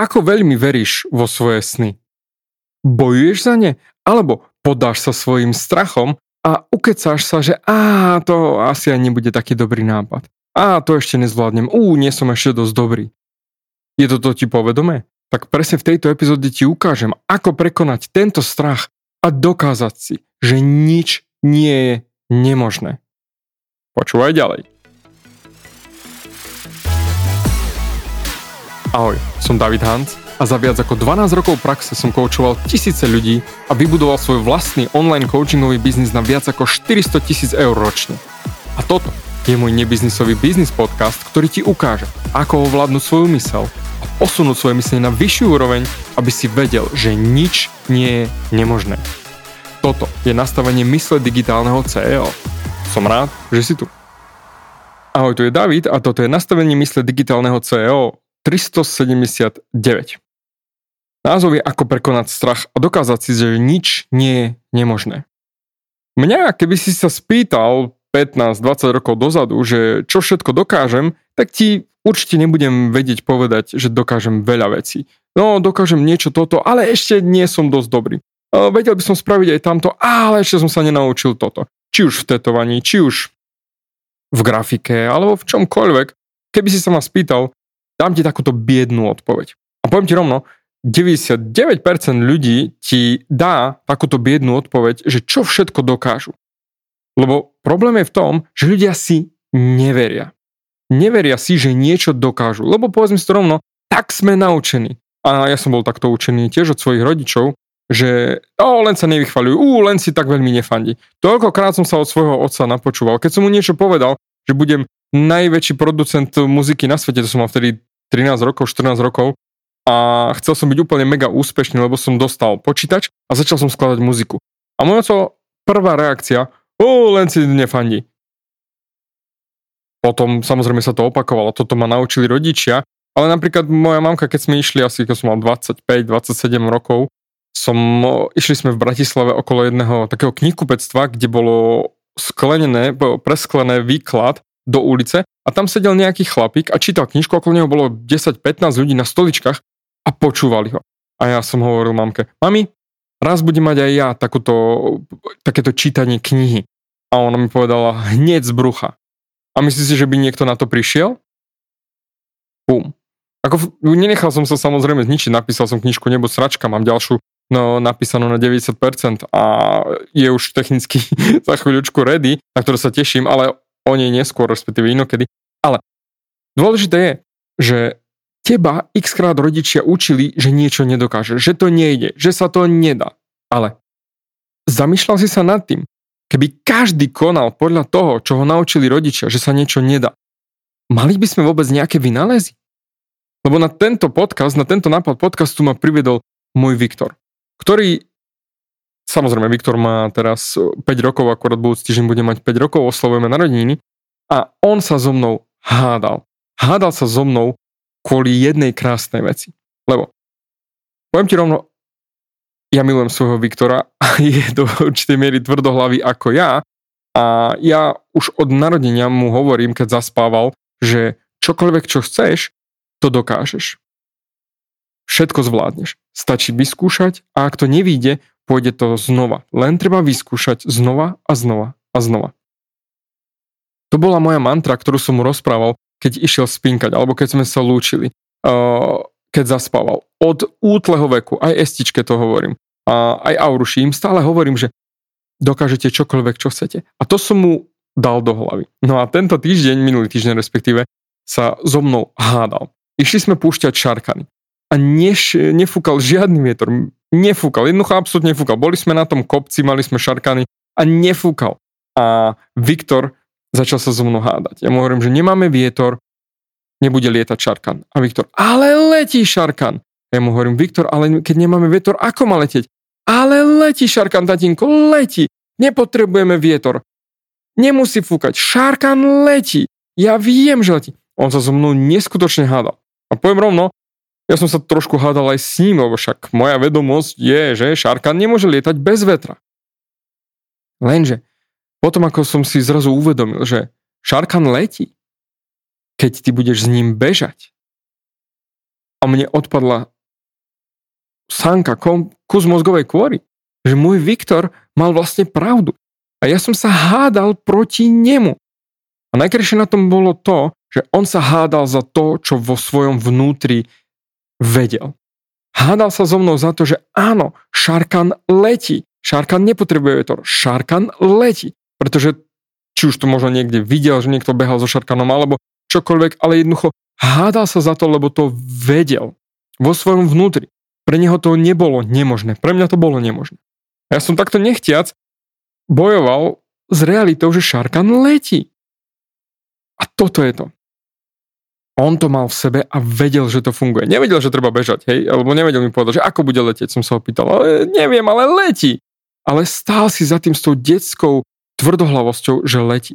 ako veľmi veríš vo svoje sny? Bojuješ za ne? Alebo podáš sa svojim strachom a ukecáš sa, že á, to asi aj nebude taký dobrý nápad. Á, to ešte nezvládnem. Ú, nie som ešte dosť dobrý. Je to ti povedomé? Tak presne v tejto epizóde ti ukážem, ako prekonať tento strach a dokázať si, že nič nie je nemožné. Počúvaj ďalej. Ahoj, som David Hans a za viac ako 12 rokov praxe som koučoval tisíce ľudí a vybudoval svoj vlastný online coachingový biznis na viac ako 400 tisíc eur ročne. A toto je môj nebiznisový biznis podcast, ktorý ti ukáže, ako ovládnuť svoju mysel a posunúť svoje myslenie na vyššiu úroveň, aby si vedel, že nič nie je nemožné. Toto je nastavenie mysle digitálneho CEO. Som rád, že si tu. Ahoj, tu je David a toto je nastavenie mysle digitálneho CEO 379. Názov je ako prekonať strach a dokázať si, že nič nie je nemožné. Mňa, keby si sa spýtal 15-20 rokov dozadu, že čo všetko dokážem, tak ti určite nebudem vedieť povedať, že dokážem veľa vecí. No, dokážem niečo toto, ale ešte nie som dosť dobrý. Vedel by som spraviť aj tamto, ale ešte som sa nenaučil toto. Či už v tetovaní, či už v grafike, alebo v čomkoľvek. Keby si sa ma spýtal, dám ti takúto biednú odpoveď. A poviem ti rovno, 99% ľudí ti dá takúto biednú odpoveď, že čo všetko dokážu. Lebo problém je v tom, že ľudia si neveria. Neveria si, že niečo dokážu. Lebo povedzme si to rovno, tak sme naučení. A ja som bol takto učený tiež od svojich rodičov, že o, len sa nevychvaľujú, ú, len si tak veľmi nefandí. Toľkokrát som sa od svojho otca napočúval. Keď som mu niečo povedal, že budem najväčší producent muziky na svete, to som mal vtedy 13 rokov, 14 rokov a chcel som byť úplne mega úspešný, lebo som dostal počítač a začal som skladať muziku. A moja prvá reakcia, o, len si nefandí. Potom samozrejme sa to opakovalo, toto ma naučili rodičia, ale napríklad moja mamka, keď sme išli asi, keď som mal 25-27 rokov, som, išli sme v Bratislave okolo jedného takého knihkupectva, kde bolo sklenené, presklené výklad do ulice a tam sedel nejaký chlapík a čítal knižku, okolo neho bolo 10-15 ľudí na stoličkách a počúvali ho. A ja som hovoril mamke, mami, raz budem mať aj ja takúto, takéto čítanie knihy. A ona mi povedala hneď z brucha. A myslíš si, že by niekto na to prišiel? Bum. Ako, nenechal som sa samozrejme zničiť, napísal som knižku Nebo sračka, mám ďalšiu no, napísanú na 90% a je už technicky za chvíľučku ready, na ktoré sa teším, ale o nej neskôr, respektíve inokedy. Ale dôležité je, že teba x krát rodičia učili, že niečo nedokáže, že to nejde, že sa to nedá. Ale zamýšľal si sa nad tým, keby každý konal podľa toho, čo ho naučili rodičia, že sa niečo nedá, mali by sme vôbec nejaké vynálezy? Lebo na tento podcast, na tento nápad podcastu ma priviedol môj Viktor, ktorý Samozrejme, Viktor má teraz 5 rokov, akorát budúci týždeň bude mať 5 rokov, oslovujeme narodeniny a on sa so mnou hádal. Hádal sa so mnou kvôli jednej krásnej veci. Lebo, poviem ti rovno, ja milujem svojho Viktora a je do určitej miery tvrdohlavý ako ja a ja už od narodenia mu hovorím, keď zaspával, že čokoľvek, čo chceš, to dokážeš. Všetko zvládneš. Stačí vyskúšať a ak to nevíde, pôjde to znova. Len treba vyskúšať znova a znova a znova. To bola moja mantra, ktorú som mu rozprával, keď išiel spinkať, alebo keď sme sa lúčili, keď zaspával. Od útleho veku, aj estičke to hovorím, a aj Auruši, im stále hovorím, že dokážete čokoľvek, čo chcete. A to som mu dal do hlavy. No a tento týždeň, minulý týždeň respektíve, sa so mnou hádal. Išli sme púšťať šarkany a neš, nefúkal žiadny vietor. Nefúkal, jednoducho absolútne nefúkal. Boli sme na tom kopci, mali sme šarkany a nefúkal. A Viktor začal sa so mnou hádať. Ja mu hovorím, že nemáme vietor, nebude lietať šarkan. A Viktor, ale letí šarkan. Ja mu hovorím, Viktor, ale keď nemáme vietor, ako má letieť? Ale letí šarkan, tatinko, letí. Nepotrebujeme vietor. Nemusí fúkať. Šarkan letí. Ja viem, že letí. On sa so mnou neskutočne hádal. A poviem rovno, ja som sa trošku hádal aj s ním, lebo však moja vedomosť je, že Šarkan nemôže lietať bez vetra. Lenže potom ako som si zrazu uvedomil, že Šarkan letí, keď ty budeš s ním bežať, a mne odpadla sánka, kus mozgovej kôry. Že môj Viktor mal vlastne pravdu. A ja som sa hádal proti nemu. A najkrajšie na tom bolo to, že on sa hádal za to, čo vo svojom vnútri vedel. Hádal sa so mnou za to, že áno, Šarkan letí. Šarkan nepotrebuje vietor, Šarkan letí. Pretože či už to možno niekde videl, že niekto behal so Šarkanom, alebo čokoľvek, ale jednoducho hádal sa za to, lebo to vedel vo svojom vnútri. Pre neho to nebolo nemožné, pre mňa to bolo nemožné. Ja som takto nechtiac bojoval s realitou, že Šarkan letí. A toto je to. On to mal v sebe a vedel, že to funguje. Nevedel, že treba bežať, hej, alebo nevedel mi povedať, že ako bude letieť, som sa opýtal, ale neviem, ale letí. Ale stál si za tým s tou detskou tvrdohlavosťou, že letí.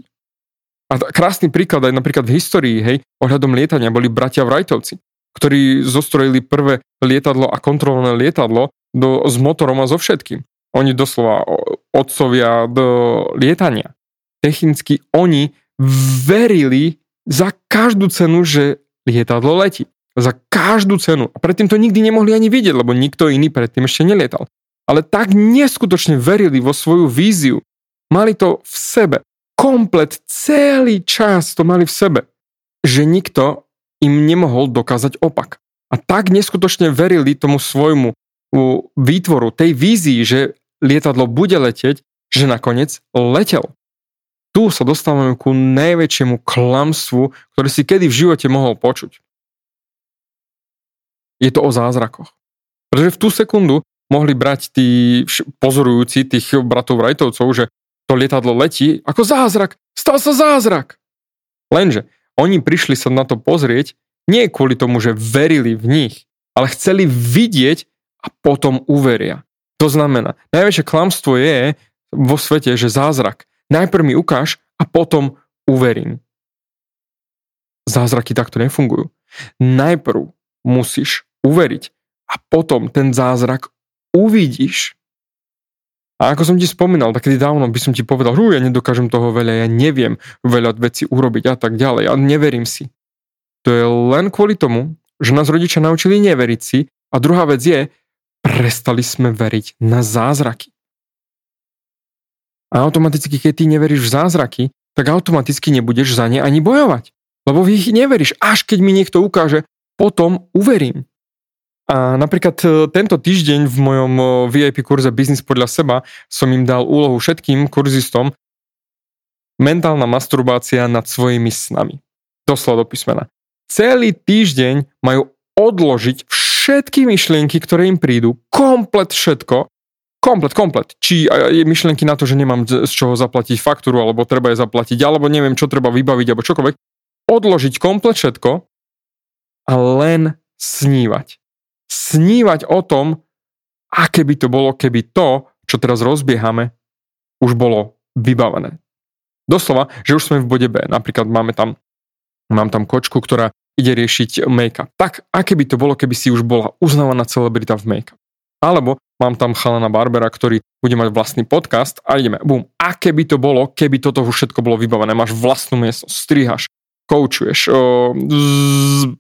A krásny príklad aj napríklad v histórii, hej, ohľadom lietania boli bratia Wrightovci, ktorí zostrojili prvé lietadlo a kontrolné lietadlo do, s motorom a so všetkým. Oni doslova otcovia do lietania. Technicky oni verili za každú cenu, že lietadlo letí. Za každú cenu. A predtým to nikdy nemohli ani vidieť, lebo nikto iný predtým ešte nelietal. Ale tak neskutočne verili vo svoju víziu. Mali to v sebe. Komplet, celý čas to mali v sebe. Že nikto im nemohol dokázať opak. A tak neskutočne verili tomu svojmu výtvoru, tej vízii, že lietadlo bude letieť, že nakoniec letel tu sa dostávame ku najväčšiemu klamstvu, ktoré si kedy v živote mohol počuť. Je to o zázrakoch. Pretože v tú sekundu mohli brať tí pozorujúci tých bratov Wrightovcov, že to lietadlo letí ako zázrak. Stal sa zázrak. Lenže oni prišli sa na to pozrieť nie kvôli tomu, že verili v nich, ale chceli vidieť a potom uveria. To znamená, najväčšie klamstvo je vo svete, že zázrak Najprv mi ukáž a potom uverím. Zázraky takto nefungujú. Najprv musíš uveriť a potom ten zázrak uvidíš. A ako som ti spomínal, tak dávno by som ti povedal, že ja nedokážem toho veľa, ja neviem veľa vecí urobiť a tak ďalej, a neverím si. To je len kvôli tomu, že nás rodičia naučili neveriť si a druhá vec je, prestali sme veriť na zázraky. A automaticky, keď ty neveríš v zázraky, tak automaticky nebudeš za ne ani bojovať. Lebo v ich neveríš. Až keď mi niekto ukáže, potom uverím. A napríklad e, tento týždeň v mojom e, VIP kurze Business podľa seba som im dal úlohu všetkým kurzistom mentálna masturbácia nad svojimi snami. Doslova do písmena. Celý týždeň majú odložiť všetky myšlienky, ktoré im prídu, komplet všetko Komplet, komplet. Či je myšlienky na to, že nemám z čoho zaplatiť faktúru, alebo treba je zaplatiť, alebo neviem, čo treba vybaviť, alebo čokoľvek. Odložiť komplet všetko a len snívať. Snívať o tom, aké by to bolo, keby to, čo teraz rozbiehame, už bolo vybavené. Doslova, že už sme v bode B. Napríklad máme tam, mám tam kočku, ktorá ide riešiť make-up. Tak, aké by to bolo, keby si už bola uznávaná celebrita v make-up. Alebo mám tam chalana Barbera, ktorý bude mať vlastný podcast a ideme, bum, aké by to bolo, keby toto už všetko bolo vybavené, máš vlastnú miesto, strihaš, koučuješ,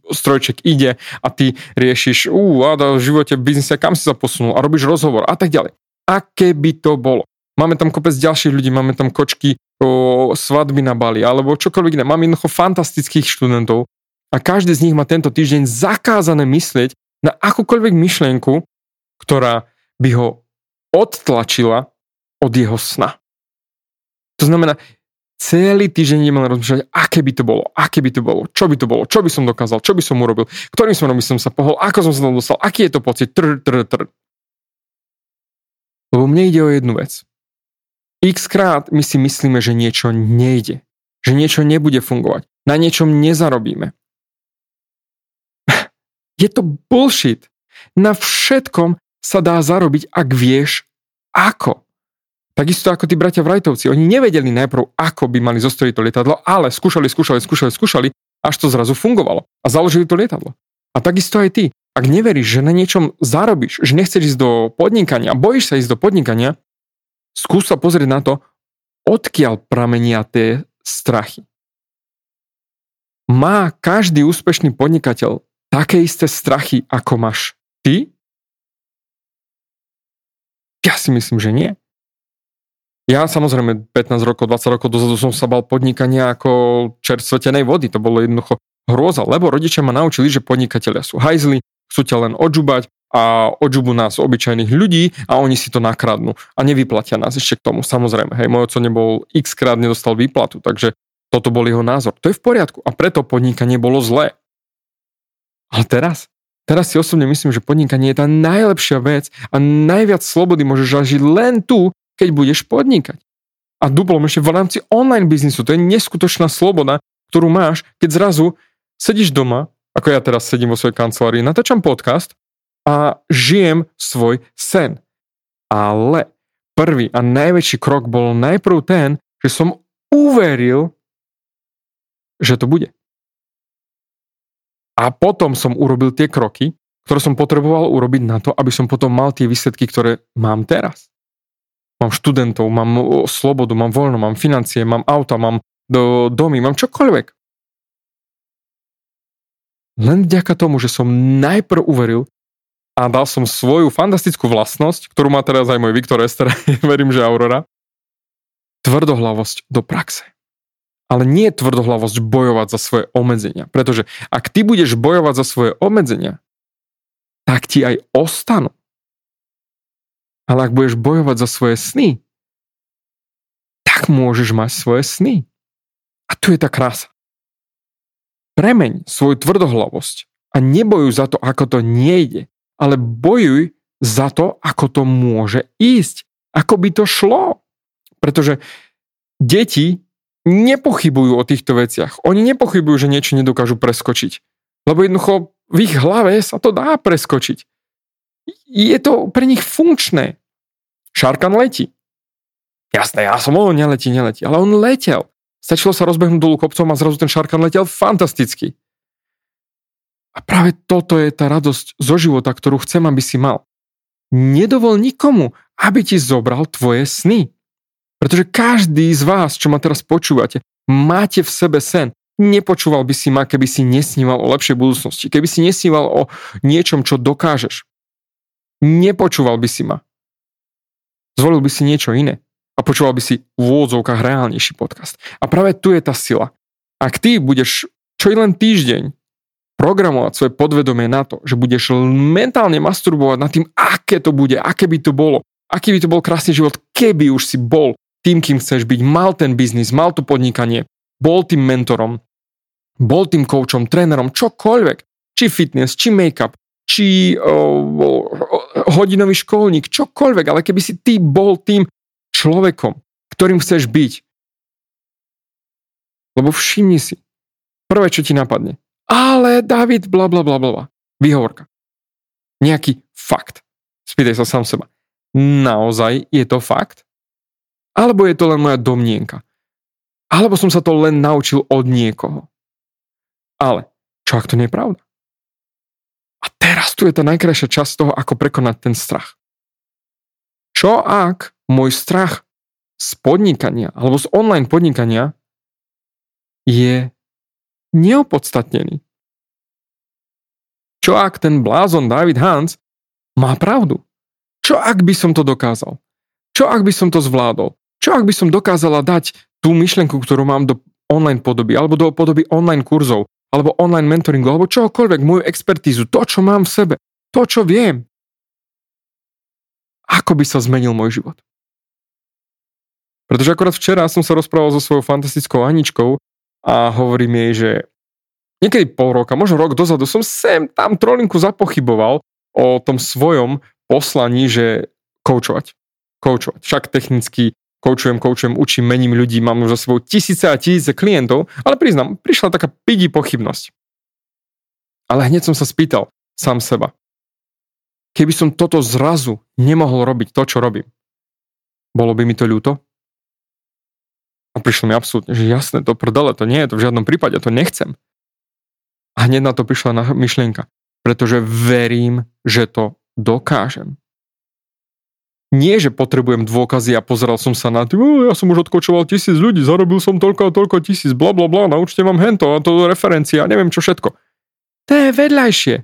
strojček ide a ty riešiš, ú, a v živote, biznise, kam si sa posunul a robíš rozhovor a tak ďalej. Aké by to bolo? Máme tam kopec ďalších ľudí, máme tam kočky o, svadby na Bali alebo čokoľvek iné. Máme jednoducho fantastických študentov a každý z nich má tento týždeň zakázané myslieť na akúkoľvek myšlienku, ktorá by ho odtlačila od jeho sna. To znamená, celý týždeň idem len rozmýšľať, aké by to bolo, aké by to bolo, čo by to bolo, čo by som dokázal, čo by som urobil, ktorým smerom by som sa pohol, ako som sa tam dostal, aký je to pocit, tr, tr, tr. Lebo mne ide o jednu vec. X krát my si myslíme, že niečo nejde, že niečo nebude fungovať, na niečom nezarobíme. Je to bullshit. Na všetkom sa dá zarobiť, ak vieš ako. Takisto ako tí bratia Wrightovci. Oni nevedeli najprv, ako by mali zostaviť to lietadlo, ale skúšali, skúšali, skúšali, skúšali, až to zrazu fungovalo. A založili to lietadlo. A takisto aj ty. Ak neveríš, že na niečom zarobíš, že nechceš ísť do podnikania bojíš sa ísť do podnikania, skús sa pozrieť na to, odkiaľ pramenia tie strachy. Má každý úspešný podnikateľ také isté strachy, ako máš ty? Ja si myslím, že nie. Ja samozrejme 15 rokov, 20 rokov dozadu som sa bal podnikania ako čersvetenej vody. To bolo jednoducho hrôza, lebo rodičia ma naučili, že podnikatelia sú hajzli, chcú ťa len odžubať a odžubu nás obyčajných ľudí a oni si to nakradnú a nevyplatia nás ešte k tomu. Samozrejme, hej, môj oco nebol x krát nedostal výplatu, takže toto bol jeho názor. To je v poriadku a preto podnikanie bolo zlé. Ale teraz, teraz si osobne myslím, že podnikanie je tá najlepšia vec a najviac slobody môžeš zažiť len tu, keď budeš podnikať. A duplom ešte v rámci online biznisu, to je neskutočná sloboda, ktorú máš, keď zrazu sedíš doma, ako ja teraz sedím vo svojej kancelárii, natáčam podcast a žijem svoj sen. Ale prvý a najväčší krok bol najprv ten, že som uveril, že to bude. A potom som urobil tie kroky, ktoré som potreboval urobiť na to, aby som potom mal tie výsledky, ktoré mám teraz mám študentov, mám slobodu, mám voľno, mám financie, mám auta, mám do, domy, mám čokoľvek. Len vďaka tomu, že som najprv uveril a dal som svoju fantastickú vlastnosť, ktorú má teraz aj môj Viktor Ester, verím, že Aurora, tvrdohlavosť do praxe. Ale nie tvrdohlavosť bojovať za svoje obmedzenia. Pretože ak ty budeš bojovať za svoje obmedzenia, tak ti aj ostanú. Ale ak budeš bojovať za svoje sny, tak môžeš mať svoje sny. A tu je tá krása. Premeň svoju tvrdohlavosť a nebojuj za to, ako to nejde, ale bojuj za to, ako to môže ísť. Ako by to šlo. Pretože deti nepochybujú o týchto veciach. Oni nepochybujú, že niečo nedokážu preskočiť. Lebo jednoducho v ich hlave sa to dá preskočiť je to pre nich funkčné. Šarkan letí. Jasné, ja som on neletí, neletí, ale on letel. Stačilo sa rozbehnúť dolu kopcom a zrazu ten Šarkan letel fantasticky. A práve toto je tá radosť zo života, ktorú chcem, aby si mal. Nedovol nikomu, aby ti zobral tvoje sny. Pretože každý z vás, čo ma teraz počúvate, máte v sebe sen. Nepočúval by si ma, keby si nesníval o lepšej budúcnosti, keby si nesníval o niečom, čo dokážeš nepočúval by si ma. Zvolil by si niečo iné a počúval by si v úvodzovkách reálnejší podcast. A práve tu je tá sila. Ak ty budeš čo i len týždeň programovať svoje podvedomie na to, že budeš mentálne masturbovať nad tým, aké to bude, aké by to bolo, aký by to bol krásny život, keby už si bol tým, kým chceš byť, mal ten biznis, mal to podnikanie, bol tým mentorom, bol tým coachom, trénerom, čokoľvek, či fitness, či make-up, či o, o, hodinový školník, čokoľvek, ale keby si ty bol tým človekom, ktorým chceš byť. Lebo všimni si, prvé, čo ti napadne, ale David, bla bla bla bla, výhovorka. Nejaký fakt. Spýtaj sa sám seba. Naozaj je to fakt? Alebo je to len moja domnienka? Alebo som sa to len naučil od niekoho? Ale, čo ak to nie je pravda? A teraz tu je tá najkrajšia časť toho, ako prekonať ten strach. Čo ak môj strach z podnikania alebo z online podnikania je neopodstatnený? Čo ak ten blázon David Hans má pravdu? Čo ak by som to dokázal? Čo ak by som to zvládol? Čo ak by som dokázala dať tú myšlenku, ktorú mám do online podoby alebo do podoby online kurzov alebo online mentoringu, alebo čokoľvek, moju expertízu, to, čo mám v sebe, to, čo viem. Ako by sa zmenil môj život? Pretože akorát včera som sa rozprával so svojou fantastickou Aničkou a hovorím jej, že niekedy pol roka, možno rok dozadu som sem tam trolinku zapochyboval o tom svojom poslaní, že koučovať. Koučovať. Však technicky koučujem, koučujem, učím, mením ľudí, mám už za sebou tisíce a tisíce klientov, ale priznám, prišla taká pidi pochybnosť. Ale hneď som sa spýtal sám seba. Keby som toto zrazu nemohol robiť to, čo robím, bolo by mi to ľúto? A prišlo mi absolútne, že jasné, to prdele, to nie je to v žiadnom prípade, to nechcem. A hneď na to prišla myšlienka, pretože verím, že to dokážem. Nie, že potrebujem dôkazy a pozeral som sa na tým, ja som už odkočoval tisíc ľudí, zarobil som toľko a toľko tisíc, bla bla bla, naučte vám hento a to referencia, neviem čo všetko. To je vedľajšie.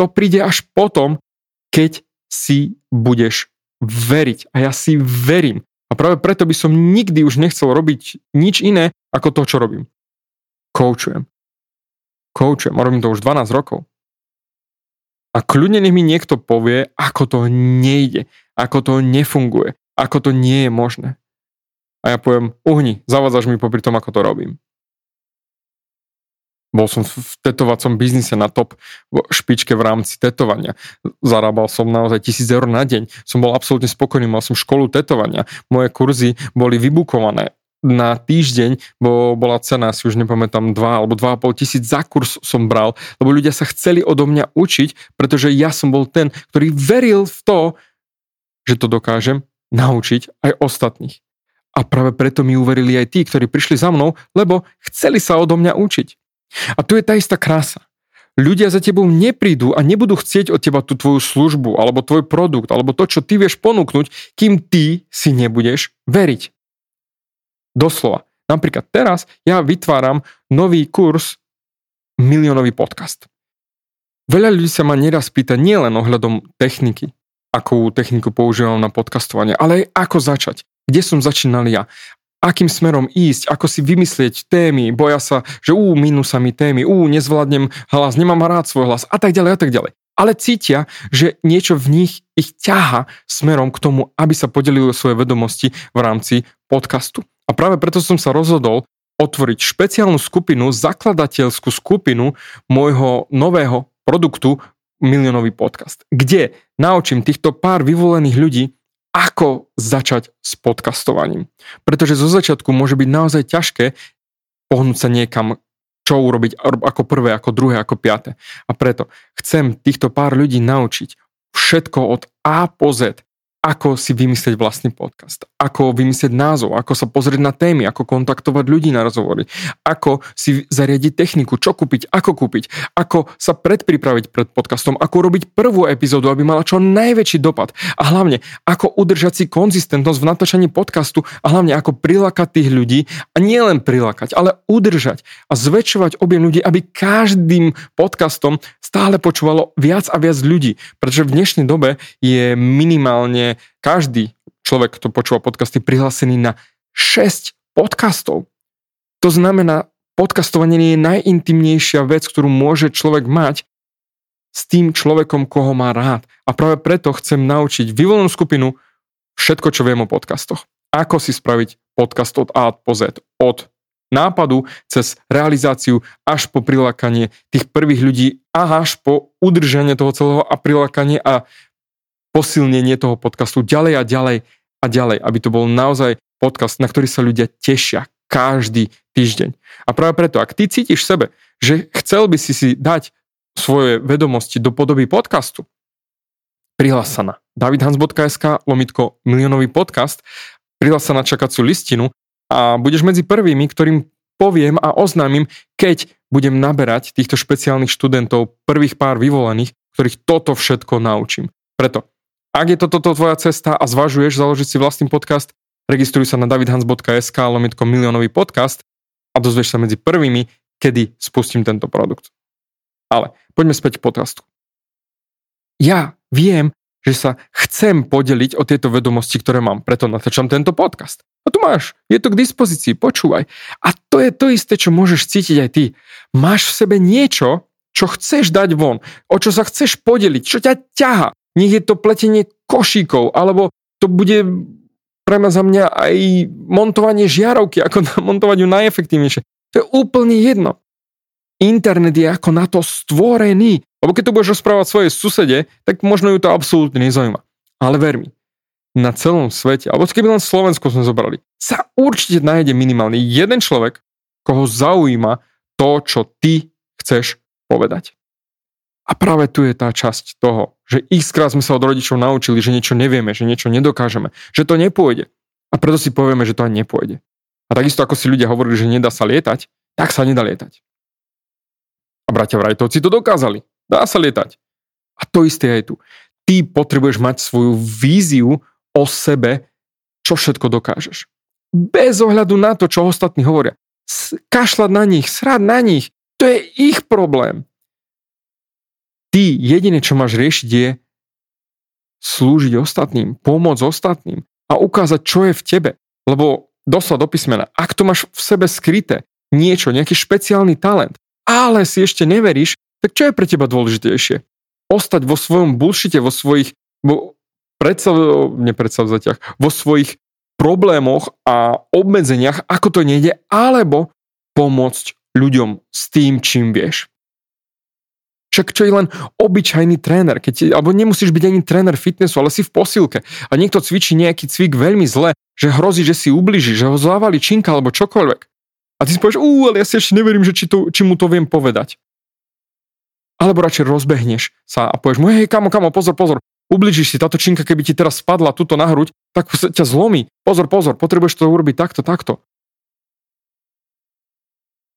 To príde až potom, keď si budeš veriť. A ja si verím. A práve preto by som nikdy už nechcel robiť nič iné, ako to, čo robím. Koučujem. Koučujem. A robím to už 12 rokov. A kľudne nech mi niekto povie, ako to nejde, ako to nefunguje, ako to nie je možné. A ja poviem, uhni, zavádzaš mi popri tom, ako to robím. Bol som v tetovacom biznise na top špičke v rámci tetovania. Zarábal som naozaj tisíc eur na deň. Som bol absolútne spokojný, mal som školu tetovania. Moje kurzy boli vybukované na týždeň, bo bola cena, si už nepamätám, 2 alebo 2,5 tisíc za kurz som bral, lebo ľudia sa chceli odo mňa učiť, pretože ja som bol ten, ktorý veril v to, že to dokážem naučiť aj ostatných. A práve preto mi uverili aj tí, ktorí prišli za mnou, lebo chceli sa odo mňa učiť. A tu je tá istá krása. Ľudia za tebou neprídu a nebudú chcieť od teba tú tvoju službu, alebo tvoj produkt, alebo to, čo ty vieš ponúknuť, kým ty si nebudeš veriť. Doslova. Napríklad teraz ja vytváram nový kurz miliónový podcast. Veľa ľudí sa ma neraz pýta nielen ohľadom techniky, akú techniku používam na podcastovanie, ale aj ako začať. Kde som začínal ja? akým smerom ísť, ako si vymyslieť témy, boja sa, že ú, minú sa mi témy, ú, nezvládnem hlas, nemám rád svoj hlas a tak ďalej a tak ďalej. Ale cítia, že niečo v nich ich ťaha smerom k tomu, aby sa podelili svoje vedomosti v rámci podcastu. A práve preto som sa rozhodol otvoriť špeciálnu skupinu, zakladateľskú skupinu môjho nového produktu Miliónový podcast, kde naučím týchto pár vyvolených ľudí ako začať s podcastovaním. Pretože zo začiatku môže byť naozaj ťažké pohnúť sa niekam, čo urobiť ako prvé, ako druhé, ako piaté. A preto chcem týchto pár ľudí naučiť všetko od A po Z, ako si vymyslieť vlastný podcast, ako vymyslieť názov, ako sa pozrieť na témy, ako kontaktovať ľudí na rozhovory, ako si zariadiť techniku, čo kúpiť, ako kúpiť, ako sa predpripraviť pred podcastom, ako robiť prvú epizódu, aby mala čo najväčší dopad? A hlavne ako udržať si konzistentnosť v natáčaní podcastu? A hlavne ako prilákať tých ľudí? A nielen prilákať, ale udržať a zväčšovať objem ľudí, aby každým podcastom stále počúvalo viac a viac ľudí, pretože v dnešnej dobe je minimálne každý človek, kto počúva podcasty, prihlásený na 6 podcastov. To znamená, podcastovanie je najintimnejšia vec, ktorú môže človek mať s tým človekom, koho má rád. A práve preto chcem naučiť vyvolenú skupinu všetko, čo viem o podcastoch. Ako si spraviť podcast od A po Z. Od nápadu cez realizáciu až po prilákanie tých prvých ľudí a až po udržanie toho celého a prilákanie a posilnenie toho podcastu ďalej a ďalej a ďalej, aby to bol naozaj podcast, na ktorý sa ľudia tešia každý týždeň. A práve preto, ak ty cítiš v sebe, že chcel by si si dať svoje vedomosti do podoby podcastu, prihlás sa na davidhans.sk lomitko miliónový podcast, prihlás sa na čakacú listinu a budeš medzi prvými, ktorým poviem a oznámim, keď budem naberať týchto špeciálnych študentov, prvých pár vyvolených, ktorých toto všetko naučím. Preto ak je toto to tvoja cesta a zvažuješ založiť si vlastný podcast, registruj sa na davidhans.sk lomitko miliónový podcast a dozvieš sa medzi prvými, kedy spustím tento produkt. Ale poďme späť k podcastu. Ja viem, že sa chcem podeliť o tieto vedomosti, ktoré mám, preto natáčam tento podcast. A tu máš, je to k dispozícii, počúvaj. A to je to isté, čo môžeš cítiť aj ty. Máš v sebe niečo, čo chceš dať von, o čo sa chceš podeliť, čo ťa ťaha. Nech je to pletenie košíkov, alebo to bude pre mňa za mňa aj montovanie žiarovky, ako montovať ju najefektívnejšie. To je úplne jedno. Internet je ako na to stvorený. Lebo keď to budeš rozprávať svojej susede, tak možno ju to absolútne nezaujíma. Ale ver mi, na celom svete, alebo keby len Slovensko sme zobrali, sa určite nájde minimálny jeden človek, koho zaujíma to, čo ty chceš povedať. A práve tu je tá časť toho, že x krát sme sa od rodičov naučili, že niečo nevieme, že niečo nedokážeme, že to nepôjde. A preto si povieme, že to ani nepôjde. A takisto ako si ľudia hovorili, že nedá sa lietať, tak sa nedá lietať. A bratia Vrajtovci to dokázali. Dá sa lietať. A to isté aj tu. Ty potrebuješ mať svoju víziu o sebe, čo všetko dokážeš. Bez ohľadu na to, čo ostatní hovoria. Kašľať na nich, srať na nich, to je ich problém. Ty jediné, čo máš riešiť je slúžiť ostatným, pomôcť ostatným a ukázať, čo je v tebe. Lebo doslova do písmena, ak to máš v sebe skryté, niečo, nejaký špeciálny talent, ale si ešte neveríš, tak čo je pre teba dôležitejšie? Ostať vo svojom bullshite, vo svojich vo vo svojich problémoch a obmedzeniach, ako to nejde, alebo pomôcť ľuďom s tým, čím vieš. Však čo je len obyčajný tréner, keď, alebo nemusíš byť ani tréner fitnessu, ale si v posilke a niekto cvičí nejaký cvik veľmi zle, že hrozí, že si ubliží, že ho závali činka alebo čokoľvek. A ty si povieš, ú, ale ja si ešte neverím, že či, to, či mu to viem povedať. Alebo radšej rozbehneš sa a povieš mu, hej, kamo, kamo, pozor, pozor, ubližíš si, táto činka, keby ti teraz spadla tuto na hruď, tak ťa zlomí. Pozor, pozor, potrebuješ to urobiť takto, takto.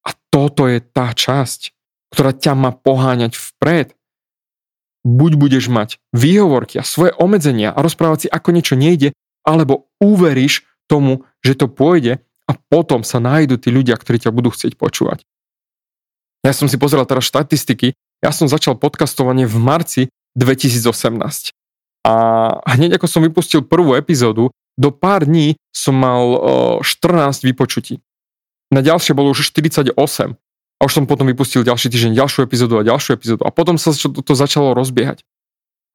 A toto je tá časť, ktorá ťa má poháňať vpred. Buď budeš mať výhovorky a svoje obmedzenia a rozprávať si, ako niečo nejde, alebo uveríš tomu, že to pôjde a potom sa nájdú tí ľudia, ktorí ťa budú chcieť počúvať. Ja som si pozeral teraz štatistiky, ja som začal podcastovanie v marci 2018. A hneď ako som vypustil prvú epizódu, do pár dní som mal 14 vypočutí. Na ďalšie bolo už 48 a už som potom vypustil ďalší týždeň ďalšiu epizódu a ďalšiu epizódu a potom sa to, začalo rozbiehať.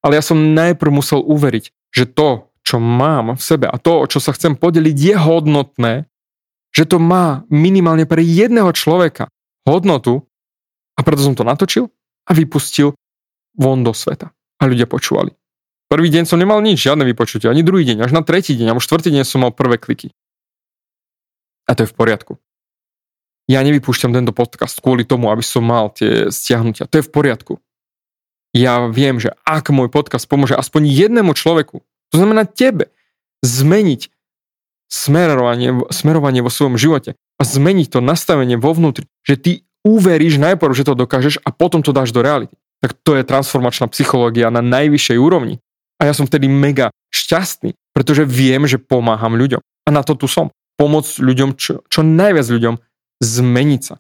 Ale ja som najprv musel uveriť, že to, čo mám v sebe a to, čo sa chcem podeliť, je hodnotné, že to má minimálne pre jedného človeka hodnotu a preto som to natočil a vypustil von do sveta. A ľudia počúvali. Prvý deň som nemal nič, žiadne vypočutie, ani druhý deň, až na tretí deň, a už štvrtý deň som mal prvé kliky. A to je v poriadku ja nevypúšťam tento podcast kvôli tomu, aby som mal tie stiahnutia. To je v poriadku. Ja viem, že ak môj podcast pomôže aspoň jednému človeku, to znamená tebe, zmeniť smerovanie, smerovanie vo svojom živote a zmeniť to nastavenie vo vnútri, že ty uveríš najprv, že to dokážeš a potom to dáš do reality. Tak to je transformačná psychológia na najvyššej úrovni. A ja som vtedy mega šťastný, pretože viem, že pomáham ľuďom. A na to tu som. Pomôcť ľuďom, čo, čo najviac ľuďom zmeniť sa.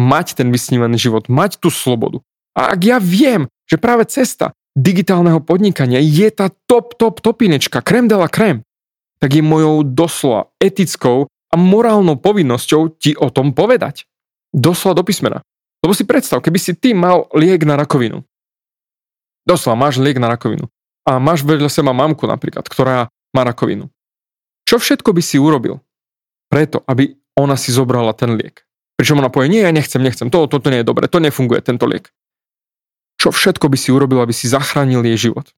Mať ten vysnívaný život, mať tú slobodu. A ak ja viem, že práve cesta digitálneho podnikania je tá top, top, topinečka, krem de la krem, tak je mojou doslova etickou a morálnou povinnosťou ti o tom povedať. Doslova do písmena. Lebo si predstav, keby si ty mal liek na rakovinu. Doslova máš liek na rakovinu. A máš vedľa seba mamku napríklad, ktorá má rakovinu. Čo všetko by si urobil preto, aby ona si zobrala ten liek. Pričom ona povie, nie, ja nechcem, nechcem, to, toto nie je dobre, to nefunguje, tento liek. Čo všetko by si urobil, aby si zachránil jej život?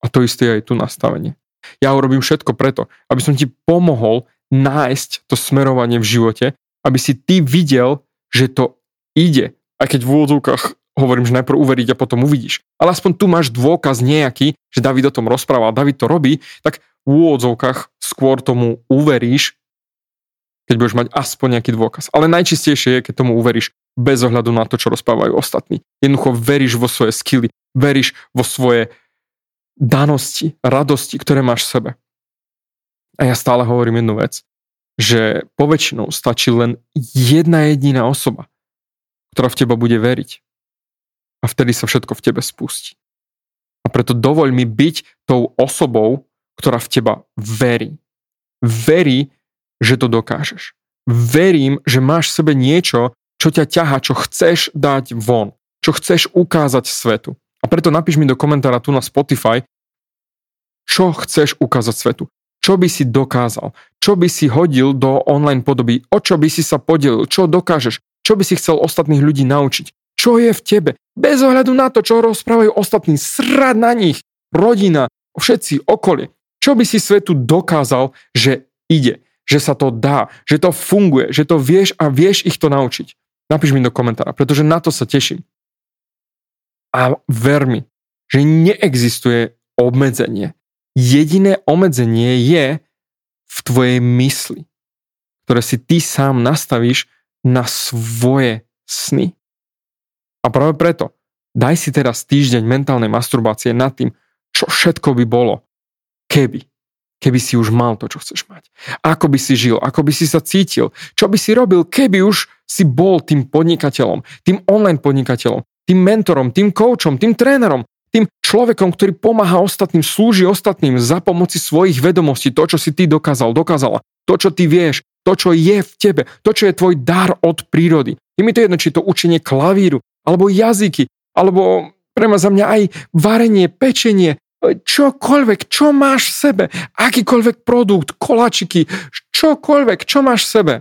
A to isté je aj tu nastavenie. Ja urobím všetko preto, aby som ti pomohol nájsť to smerovanie v živote, aby si ty videl, že to ide. Aj keď v úvodzovkách hovorím, že najprv uveriť a potom uvidíš. Ale aspoň tu máš dôkaz nejaký, že David o tom rozpráva a David to robí, tak v úvodzovkách skôr tomu uveríš, keď budeš mať aspoň nejaký dôkaz. Ale najčistejšie je, keď tomu uveríš bez ohľadu na to, čo rozprávajú ostatní. Jednoducho veríš vo svoje skily, veríš vo svoje danosti, radosti, ktoré máš v sebe. A ja stále hovorím jednu vec, že poväčšinou stačí len jedna jediná osoba, ktorá v teba bude veriť. A vtedy sa všetko v tebe spustí. A preto dovoľ mi byť tou osobou, ktorá v teba verí. Verí, že to dokážeš. Verím, že máš v sebe niečo, čo ťa ťaha, čo chceš dať von, čo chceš ukázať svetu. A preto napíš mi do komentára tu na Spotify, čo chceš ukázať svetu. Čo by si dokázal? Čo by si hodil do online podoby? O čo by si sa podelil? Čo dokážeš? Čo by si chcel ostatných ľudí naučiť? Čo je v tebe? Bez ohľadu na to, čo rozprávajú ostatní, srad na nich, rodina, všetci, okolie. Čo by si svetu dokázal, že ide, že sa to dá, že to funguje, že to vieš a vieš ich to naučiť? Napíš mi do komentára, pretože na to sa teším. A ver mi, že neexistuje obmedzenie. Jediné obmedzenie je v tvojej mysli, ktoré si ty sám nastavíš na svoje sny. A práve preto daj si teraz týždeň mentálnej masturbácie nad tým, čo všetko by bolo, keby. Keby si už mal to, čo chceš mať. Ako by si žil, ako by si sa cítil, čo by si robil, keby už si bol tým podnikateľom, tým online podnikateľom, tým mentorom, tým coachom, tým trénerom, tým človekom, ktorý pomáha ostatným, slúži ostatným za pomoci svojich vedomostí, to, čo si ty dokázal, dokázala, to, čo ty vieš, to, čo je v tebe, to, čo je tvoj dar od prírody. Je mi to jedno, či to učenie klavíru, alebo jazyky, alebo pre za mňa aj varenie, pečenie, čokoľvek, čo máš v sebe, akýkoľvek produkt, kolačiky, čokoľvek, čo máš v sebe.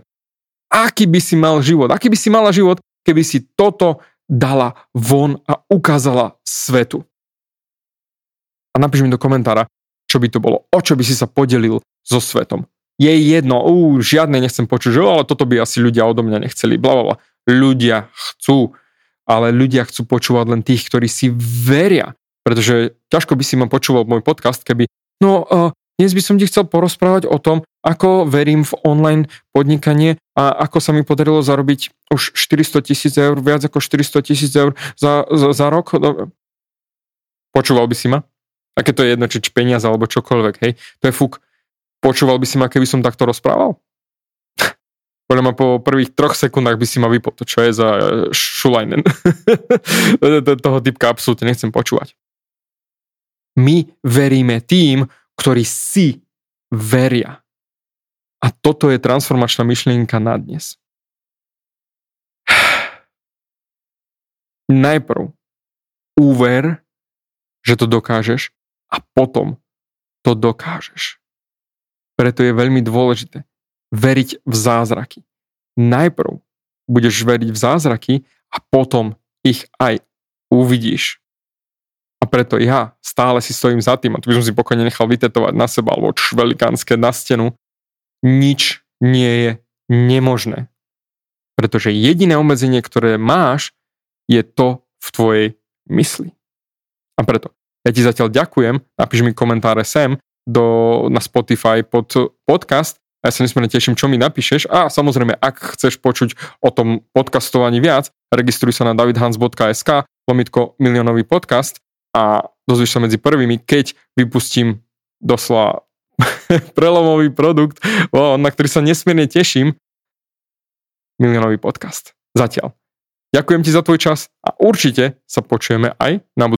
Aký by si mal život, aký by si mala život, keby si toto dala von a ukázala svetu. A napíš mi do komentára, čo by to bolo, o čo by si sa podelil so svetom. Je jedno, ú, žiadne nechcem počuť, že ale toto by asi ľudia odo mňa nechceli, bla, bla, bla. Ľudia chcú, ale ľudia chcú počúvať len tých, ktorí si veria. Pretože ťažko by si ma počúval môj podcast, keby, no uh, dnes by som ti chcel porozprávať o tom, ako verím v online podnikanie a ako sa mi podarilo zarobiť už 400 tisíc eur, viac ako 400 tisíc eur za, za, za rok. No, počúval by si ma? Aké to je jedno, či peniaze alebo čokoľvek, hej? To je fuk. Počúval by si ma, keby som takto rozprával? Podľa ma po prvých troch sekundách by si ma vypol. To čo je za e, šulajnen. Toho typka absolútne nechcem počúvať. My veríme tým, ktorí si veria. A toto je transformačná myšlienka na dnes. Najprv úver, že to dokážeš a potom to dokážeš. Preto je veľmi dôležité veriť v zázraky. Najprv budeš veriť v zázraky a potom ich aj uvidíš. A preto ja stále si stojím za tým, a to by som si pokojne nechal vytetovať na seba, alebo velikánske na stenu, nič nie je nemožné. Pretože jediné obmedzenie, ktoré máš, je to v tvojej mysli. A preto ja ti zatiaľ ďakujem, napíš mi komentáre sem do, na Spotify pod podcast a ja sa nesmierne teším, čo mi napíšeš a samozrejme, ak chceš počuť o tom podcastovaní viac, registruj sa na davidhans.sk lomitko miliónový podcast a dozvieš sa medzi prvými, keď vypustím doslova prelomový produkt, na ktorý sa nesmierne teším, miliónový podcast. Zatiaľ. Ďakujem ti za tvoj čas a určite sa počujeme aj na budúce.